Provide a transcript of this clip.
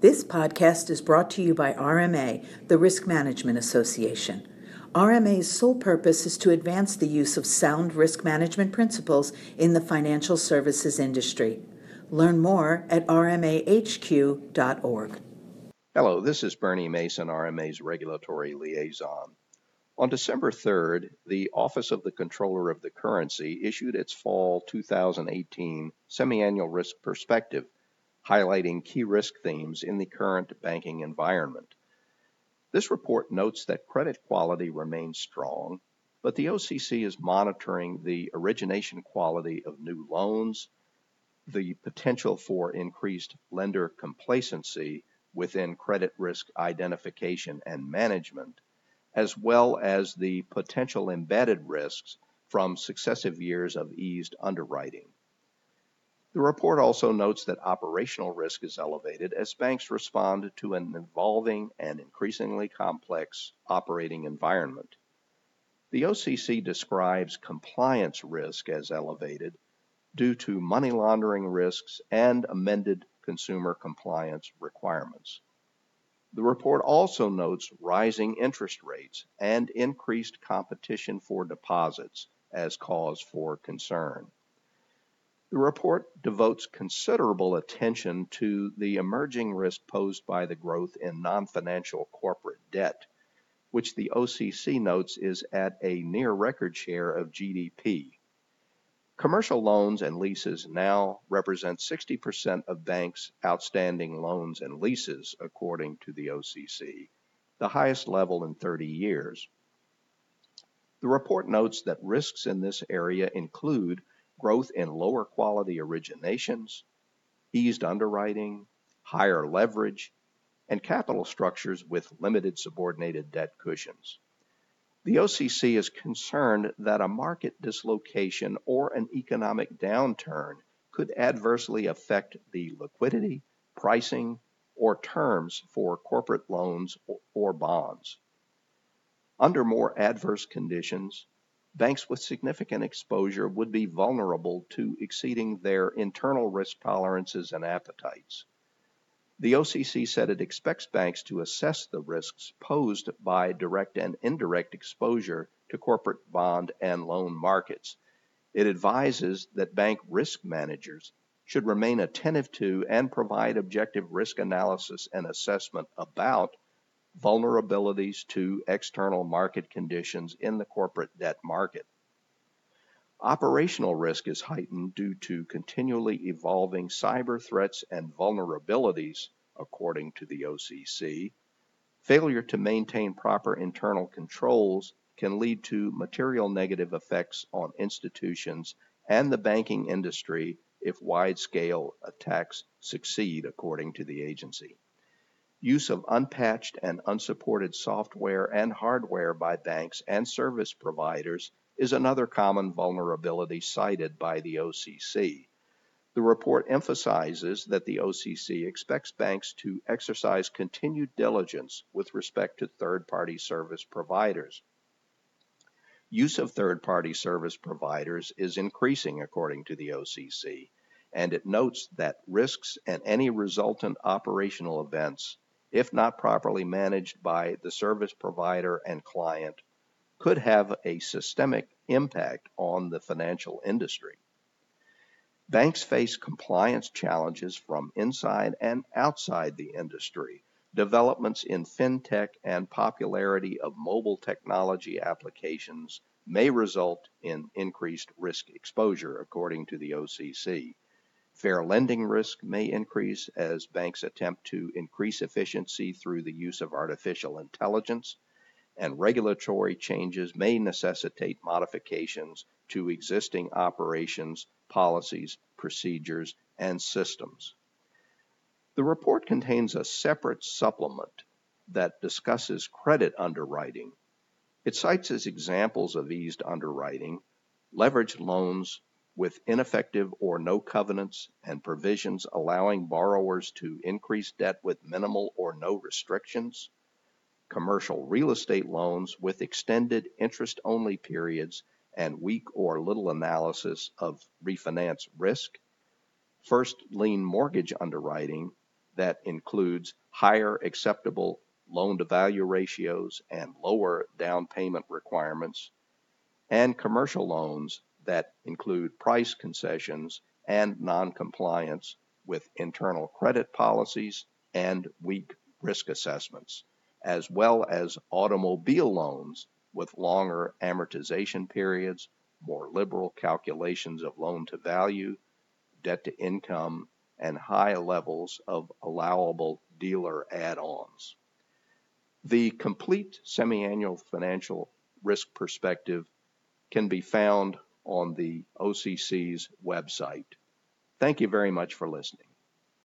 This podcast is brought to you by RMA, the Risk Management Association. RMA's sole purpose is to advance the use of sound risk management principles in the financial services industry. Learn more at rmahq.org. Hello, this is Bernie Mason, RMA's regulatory liaison. On December 3rd, the Office of the Comptroller of the Currency issued its fall 2018 semi-annual risk perspective highlighting key risk themes in the current banking environment. This report notes that credit quality remains strong, but the OCC is monitoring the origination quality of new loans, the potential for increased lender complacency within credit risk identification and management, as well as the potential embedded risks from successive years of eased underwriting. The report also notes that operational risk is elevated as banks respond to an evolving and increasingly complex operating environment. The OCC describes compliance risk as elevated due to money laundering risks and amended consumer compliance requirements. The report also notes rising interest rates and increased competition for deposits as cause for concern. The report devotes considerable attention to the emerging risk posed by the growth in non-financial corporate debt, which the OCC notes is at a near record share of GDP. Commercial loans and leases now represent 60% of banks' outstanding loans and leases, according to the OCC, the highest level in 30 years. The report notes that risks in this area include growth in lower quality originations, eased underwriting, higher leverage, and capital structures with limited subordinated debt cushions. The OCC is concerned that a market dislocation or an economic downturn could adversely affect the liquidity, pricing, or terms for corporate loans or bonds. Under more adverse conditions, banks with significant exposure would be vulnerable to exceeding their internal risk tolerances and appetites. The OCC said it expects banks to assess the risks posed by direct and indirect exposure to corporate bond and loan markets. It advises that bank risk managers should remain attentive to and provide objective risk analysis and assessment about vulnerabilities to external market conditions in the corporate debt market. Operational risk is heightened due to continually evolving cyber threats and vulnerabilities, according to the OCC. Failure to maintain proper internal controls can lead to material negative effects on institutions and the banking industry if wide scale attacks succeed, according to the agency. Use of unpatched and unsupported software and hardware by banks and service providers is another common vulnerability cited by the OCC. The report emphasizes that the OCC expects banks to exercise continued diligence with respect to third party service providers. Use of third party service providers is increasing, according to the OCC, and it notes that risks and any resultant operational events if not properly managed by the service provider and client, could have a systemic impact on the financial industry. Banks face compliance challenges from inside and outside the industry. Developments in fintech and popularity of mobile technology applications may result in increased risk exposure, according to the OCC. Fair lending risk may increase as banks attempt to increase efficiency through the use of artificial intelligence, and regulatory changes may necessitate modifications to existing operations, policies, procedures, and systems. The report contains a separate supplement that discusses credit underwriting. It cites as examples of eased underwriting leveraged loans, with ineffective or no covenants and provisions allowing borrowers to increase debt with minimal or no restrictions, commercial real estate loans with extended interest only periods and weak or little analysis of refinance risk, first lien mortgage underwriting, that includes higher acceptable loan to value ratios and lower down payment requirements, and commercial loans that include price concessions and noncompliance with internal credit policies and weak risk assessments, as well as automobile loans with longer amortization periods, more liberal calculations of loan to value, debt to income, and high levels of allowable dealer add-ons. The complete semi-annual financial risk perspective can be found on the OCC's website. Thank you very much for listening.